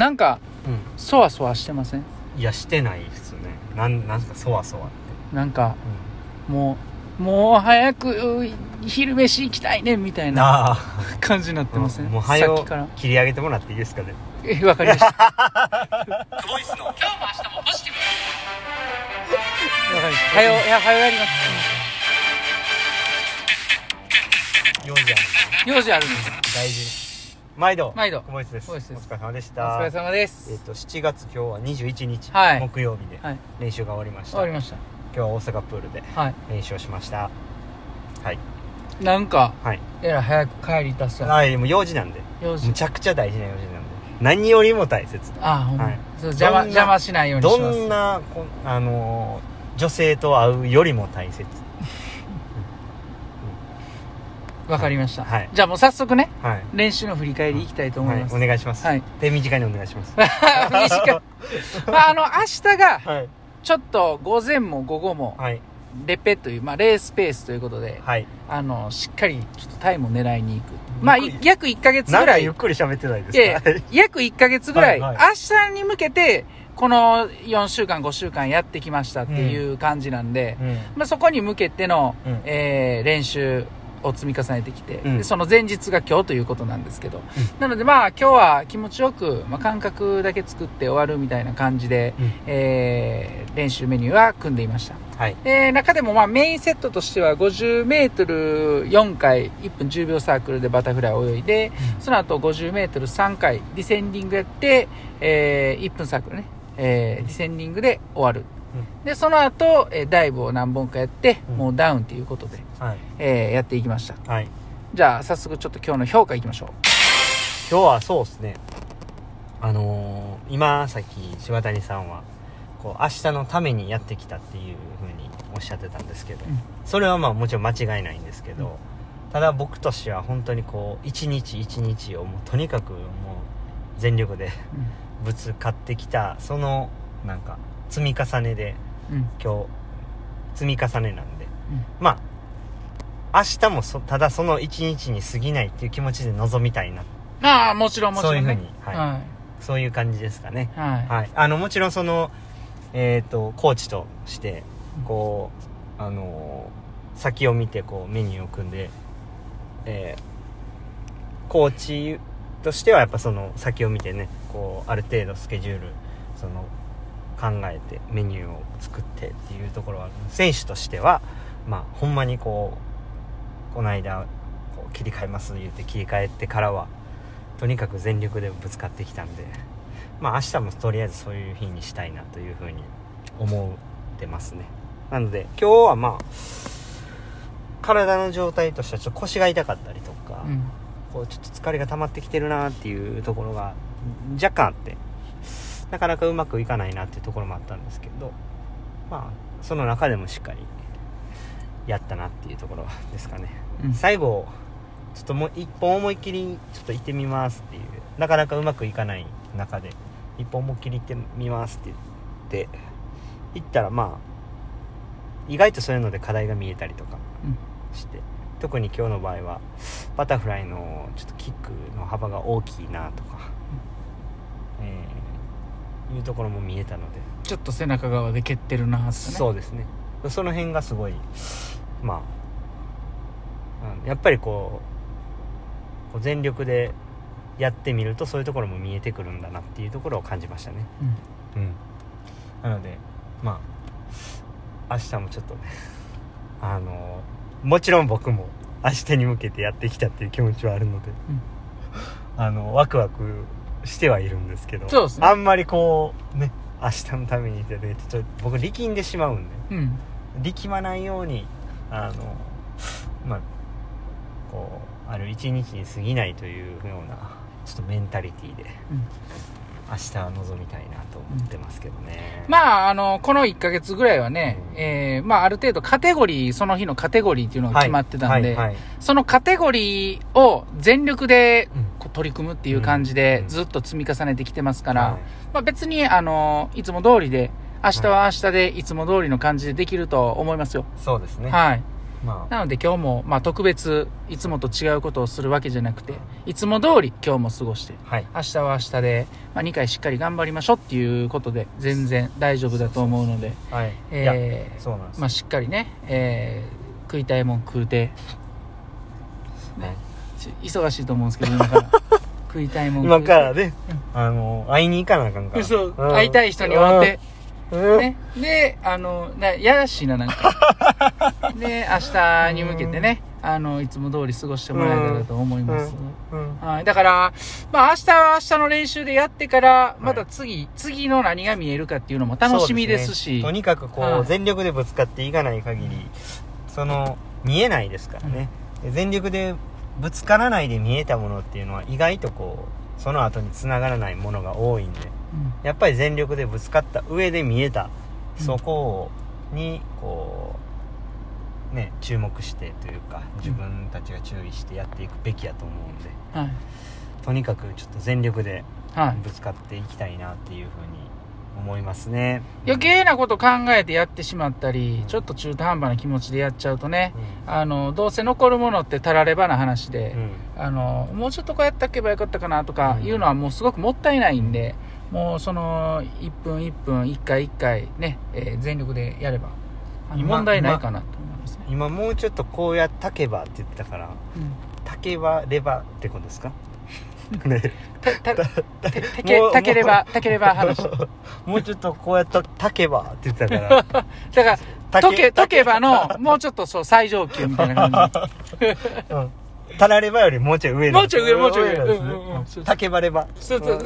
なんかうん。そわそわしてません？いやしてないですね。なんなんすかそわそわって、なんかもうもう早くう昼飯行きたいねみたいなああ感じになってません、もう早うさっきから。切り上げてもらっていいですかね？えわかりました。クボイスの今日も明日もポジティブわかりました。早ういや早うやります。用事ある。用事あるんです大事です毎度毎度。クボイスです。お疲れ様でしおた疲れ様でえっ、すと7月今日は21日、はい。木曜日ではい。練習が終わりました、終わりまし今日は大阪プールでたはい。練習をしました。はい。なんかはい。えらい早く帰りたそう。はいもう用事なんで。用事。むちゃくちゃ大事な用事なんで。何よりも大切。あほんま、はい。そう邪魔どんな邪魔しないようにどします。んなこあのー女性と会うよりも大切わかりました、はい。じゃあもう早速ねはい。練習の振り返りいきたいと思います、はい、お願いします、はい。手短にお願いします。短い。まああの明日がはい。ちょっと午前も午後もはい。レペという、まあ、レースペースということではい。あのしっかりちょっとタイムを狙いに行く。まあ約1ヶ月ぐらい。ゆっくり喋ってないですか？や 約1ヶ月ぐらい、はい明日に向けてこの4週間5週間やってきましたっていう感じなんで、うん。まあ、そこに向けての、うん。えー練習を積み重ねてきて、うん。でその前日が今日ということなんですけど、なのでまあ今日は気持ちよく、まあ、感覚だけ作って終わるみたいな感じで、うん。えー練習メニューは組んでいました。はい。で中でもまあメインセットとしては 50m4 回1分10秒サークルでバタフライを泳いで、その後 50m3 回ディセンディングやって、えー1分サークルね、えーディセンディングで終わる、でその後、えーダイブを何本かやって、うん。もうダウンということで、はい。えーやっていきました。はい。じゃあ早速ちょっと今日の評価いきましょう。今日はそうですね。あのー今さっき柴谷さんはこう明日のためにやってきたっていうふうにおっしゃってたんですけど、うん。それはまあもちろん間違いないんですけど、うんただ僕としては本当にこう一日一日をもうとにかくもう全力でぶつかってきたそのなんか積み重ねでうん。うん今日積み重ねなんで。うん。まあ明日もそただその一日に過ぎないっていう気持ちで臨みたいな。ああもちろんもちろん、ね、そういうふうにはい。はそういう感じですかね。い、はい。はい。あのもちろんそのえっ、とコーチとしてこうあの先を見てこうメニューを組んでえーコーチとしてはやっぱその先を見てねこうある程度スケジュールその考えてメニューを作ってっていうところは選手としてはまあほんまにこうこの間こう切り替えます言って切り替えてからはとにかく全力でぶつかってきたんでまあ明日もとりあえずそういう日にしたいなというふうに思ってますね。なので今日はまあ体の状態としてはちょっと腰が痛かったりとか、うん。こうちょっと疲れが溜まってきてるなっていうところが若干あってなかなかうまくいかないなっていうところもあったんですけどまあその中でもしっかりやったなっていうところですかね。うん。最後ちょっともう一本思いっきりちょっと行ってみますっていう。なかなかうまくいかない中で一本思いっきり行ってみますって言って行ったらまあ意外とそういうので課題が見えたりとかうん。して、特に今日の場合はバタフライのちょっとキックの幅が大きいなとか、えーいうところも見えたので。ちょっと背中側で蹴ってるなね。そうですね。その辺がすごいまあうんやっぱりこうこう全力でやってみるとそういうところも見えてくるんだなっていうところを感じましたね。うん。うん。なのでまあ明日もちょっとね あのもちろん僕も明日に向けてやってきたっていう気持ちはあるので、あのワクワクしてはいるんですけどそうですね。あんまりこうね明日のためにってねちょっと僕力んでしまうんで。うん。力まないようにあのまあこうある一日に過ぎないというようなちょっとメンタリティーでうん。明日は臨みたいなと思ってますけどね、まあ、あの、この1ヶ月ぐらいはね、うん。えーまあ、ある程度カテゴリー、その日のカテゴリーっていうのが決まってたんで、はいはいはい。そのカテゴリーを全力でうんこう取り組むっていう感じでうん。ずっと積み重ねてきてますから、はい。まあ、別に、あの、いつも通りで、明日は明日でいつも通りの感じでできると思いますよ。そうですね、はい。まあ。なので今日も、まあ、特別いつもと違うことをするわけじゃなくてい。つも通り今日も過ごしてはい。明日は明日で、まあ、2回しっかり頑張りましょうっていうことで全然大丈夫だと思うので、しっかりね、えー食いたいもん食うて。ねち忙しいと思うんですけど今から。食いたいもん。今てからね。あの会いに行かなあかんから。そう、ん。会いたい人に会って、うん。ね、であのなやらしいななんか。で明日に向けてねあのいつも通り過ごしてもらえたらと思います、うん。はい、だから、まあ、明日は明日の練習でやってから、また次、次の何が見えるかっていうのも楽しみですし、ね。とにかくこう、はい。全力でぶつかっていかない限りその見えないですからね、で全力でぶつからないで見えたものっていうのは意外とこうその後につながらないものが多いんで。うん。やっぱり全力でぶつかった上で見えたうん。そこにこうね注目してというか自分たちが注意してやっていくべきやと思うんで。はい。とにかくちょっと全力ではい。ぶつかっていきたいなっていうふうに思いますね。余計なこと考えてやってしまったり、ちょっと中途半端な気持ちでやっちゃうとね、あの、どうせ残るものってたらればな話でう、ん。あの、もうちょっとこうやっておけばよかったかなとかいうのはもうすごくもったいないんで、もうその、1分1分、1回1回ね、えー全力でやれば、問題ないかなと思いますね。今もうちょっとこうやったけばって言ってたからうん。竹はレバってことですか？ね。た、た、た、たけたければ、たければ話。もうちょっとこうやった竹はって言ってたから。だから、竹溶け、溶けばの、もうちょっとそう、最上級みたいな感じ。うん。タラレバよりもうちょい上もうちょい上もうちょい上。なんですね。うんうんうん。そうそうそう。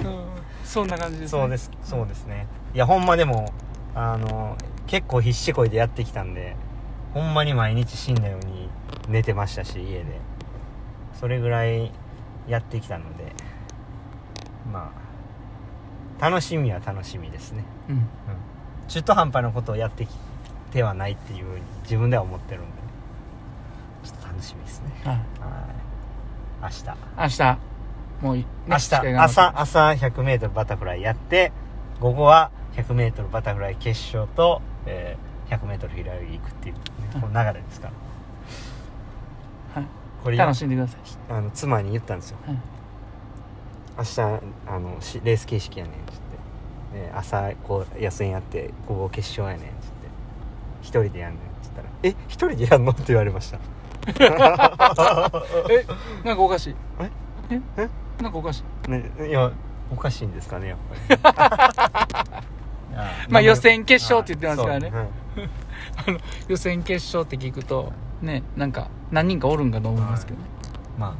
うん。うん。そんな感じですね。そうです。そうですね。いやほんまでもあの結構必死こいでやってきたんでほんまに毎日死んだように寝てましたし家でそれぐらいやってきたのでまあ楽しみは楽しみですね。うん。中途半端なことをやってきてはないっていうふうに自分では思ってるんでちょっと楽しみですね。はい。はい。明日。明日、もうい、ね明日。朝朝 100m バタフライやって午後は 100m バタフライ決勝と、えー 100m 平泳ぎ行くっていう、ね、この流れですから。はいこれ楽しんでください。あの妻に言ったんですよ。はい。明日あのしレース形式やねんっつって、ね、朝こう予選やって午後決勝やねんっつって。一人でやんねんっつったら「え一人でやんの?」って言われました。え、なんかおかしい。え？え？え？なんかおかしい。ね、いやおかしいんですかねやっぱり。まあ予選決勝って言ってますからね。そううん予選決勝って聞くと、ね、なんか何人かおるんかと思いますけどね。ま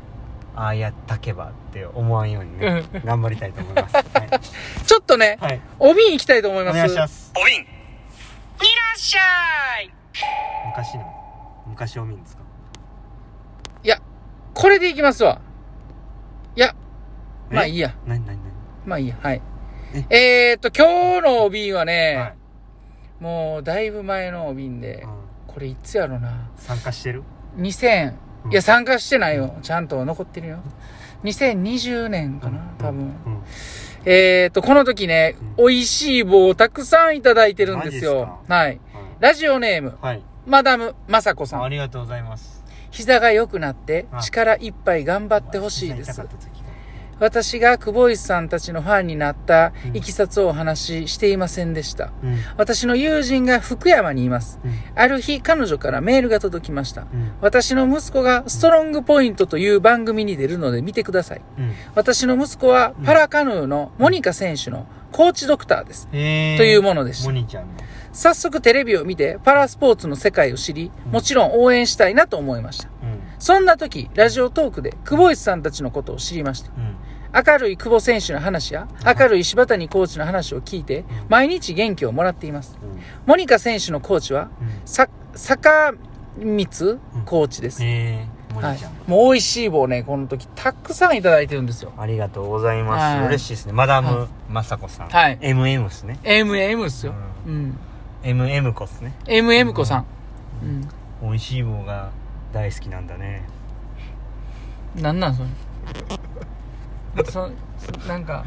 あああやったけばって思わんようにね頑張りたいと思います、はい、ちょっとね、はい、お瓶行きたいと思います。お願いしますお瓶いらっしゃい昔の昔お瓶ですか？いや、これでいきますわ。いや、まあいいや。何何まあいいや。はい。え？ーっと、今日のお瓶は何ね、はい、もうだいぶ前のお瓶でう、ん、これいつやろな。参加してる？2000、うんいや参加してないよ。ちゃんと残ってるよ。2020年かな、多分。うんえーっと、この時ね、う美味しい棒をたくさんいただいてるんですよ。マはい。ラジオネーム、はいマダム、まさこさん。ありがとうございます膝が良くなってあ、力いっぱい頑張ってほしいです膝痛かっ。た時か私が久保井さんたちのファンになったうんいきさつをお話ししていませんでした。うん私の友人が福山にいます。うんある日、彼女からメールが届きました。うん私の息子がストロングポイントという番組に出るので見てください。うん私の息子はパラカヌーのモニカ選手のコーチドクターです。というものでしたモ。ニちゃんの早速テレビを見てパラスポーツの世界を知り、もちろん応援したいなと思いました。うんそんな時、ラジオトークで久保井さんたちのことを知りました。うん明るい久保選手の話や、明るい柴谷コーチの話を聞いて、毎日元気をもらっています。うんモニカ選手のコーチは、うんさ、坂光コーチです。へーモはい。もう美味しい棒ね、この時、たくさんいただいてるんですよ。ありがとうございます。はい嬉しいですね。マダはムまさこさん。はい MM ですね。MM っすよ。うん。MM 子っすね。MM 子さん。うん。美味しい棒が大好きなんだね。なんなんそれ。そ、そなんか、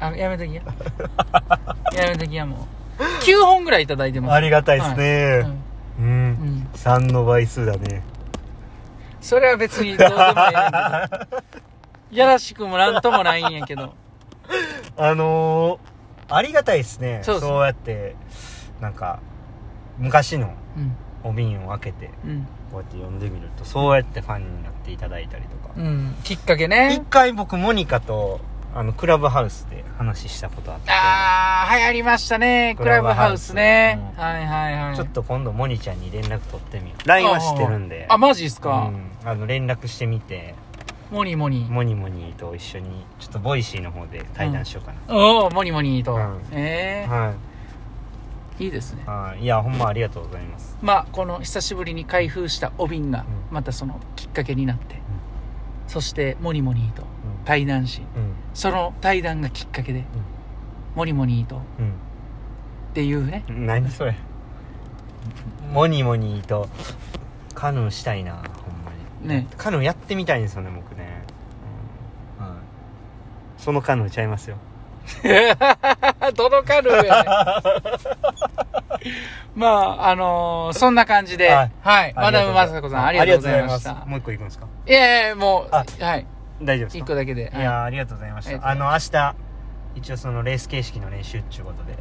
あ、あやめときや。やめときや、も9本ぐらいいただいてます。ありがたいですはいね。うん。うんうん3の倍数だね。それは別にどうでもいいねんけど。やらしくもなんともないんやけど。あのー、ありがたいですね。そうですやって、なんか、昔のうん。お瓶を開けて、うん。こうやって読んでみると、そうやってファンになっていただいたりとか。うん。きっかけ一ね。回僕、モニカと、あの、クラブハウスで話したことあって、あー、流行りましたね。ククラブハウススね。うんはいはいはい。ちょっと今度モニちゃんに連絡取ってみよう。LINE は知ってるんで。あ、マジっすか、うん、あの連絡してみてモニモニ。モニモニと一緒にちょっとボイシーの方で対談しようかな、おおモニモニと。うんえはいー、いいですね。はい。いやほんまありがとうございます。まあ、この久しぶりに開封したお瓶が、うん。またそのきっかけになって、そしてモニモニとう対談し、ん。その対談がきっかけで、モニモニとっていうね。うん何それ。モニモニとカヌーしたいなほんまに。ね。カヌーやってみたいんですよね僕ね、うん。はい、そのカヌーちゃいますよ 届かる。よね。まあ、あのーそんな感じで、ははい。い。マダムマサコさん、ありがとうございました。ありがとうございます。もう一個いくんですか？いやいや、もう、あはい。一大丈夫ですか？個だけで。い。やーありがとうございましありがたあの明日一応そのレース形式の練習っていうことで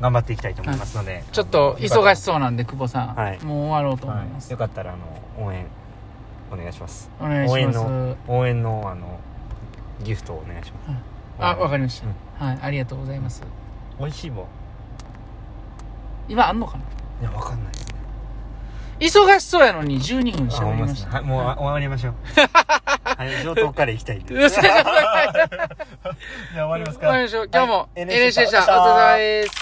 頑張っていきたいと思いますので、ちょっと忙しうそうなんで、久保さん。はい。もう終わろうと思いはます。い、よかったらあの応援お願いします。お願いします。応援の応援のあのギフトをお願いしますあ、わかりましうん。た。はい、ありがとうございます。美味しい棒今あんのかな？いやわかんない。ですね忙しそうやのに12分あ喋ほんまですね。りました。はいもうあ終わりましょう。はい上等カレー行きたいんで。じゃあ終わりますか。終わりましょう。今日もはい。NHK でした。お疲れ様です。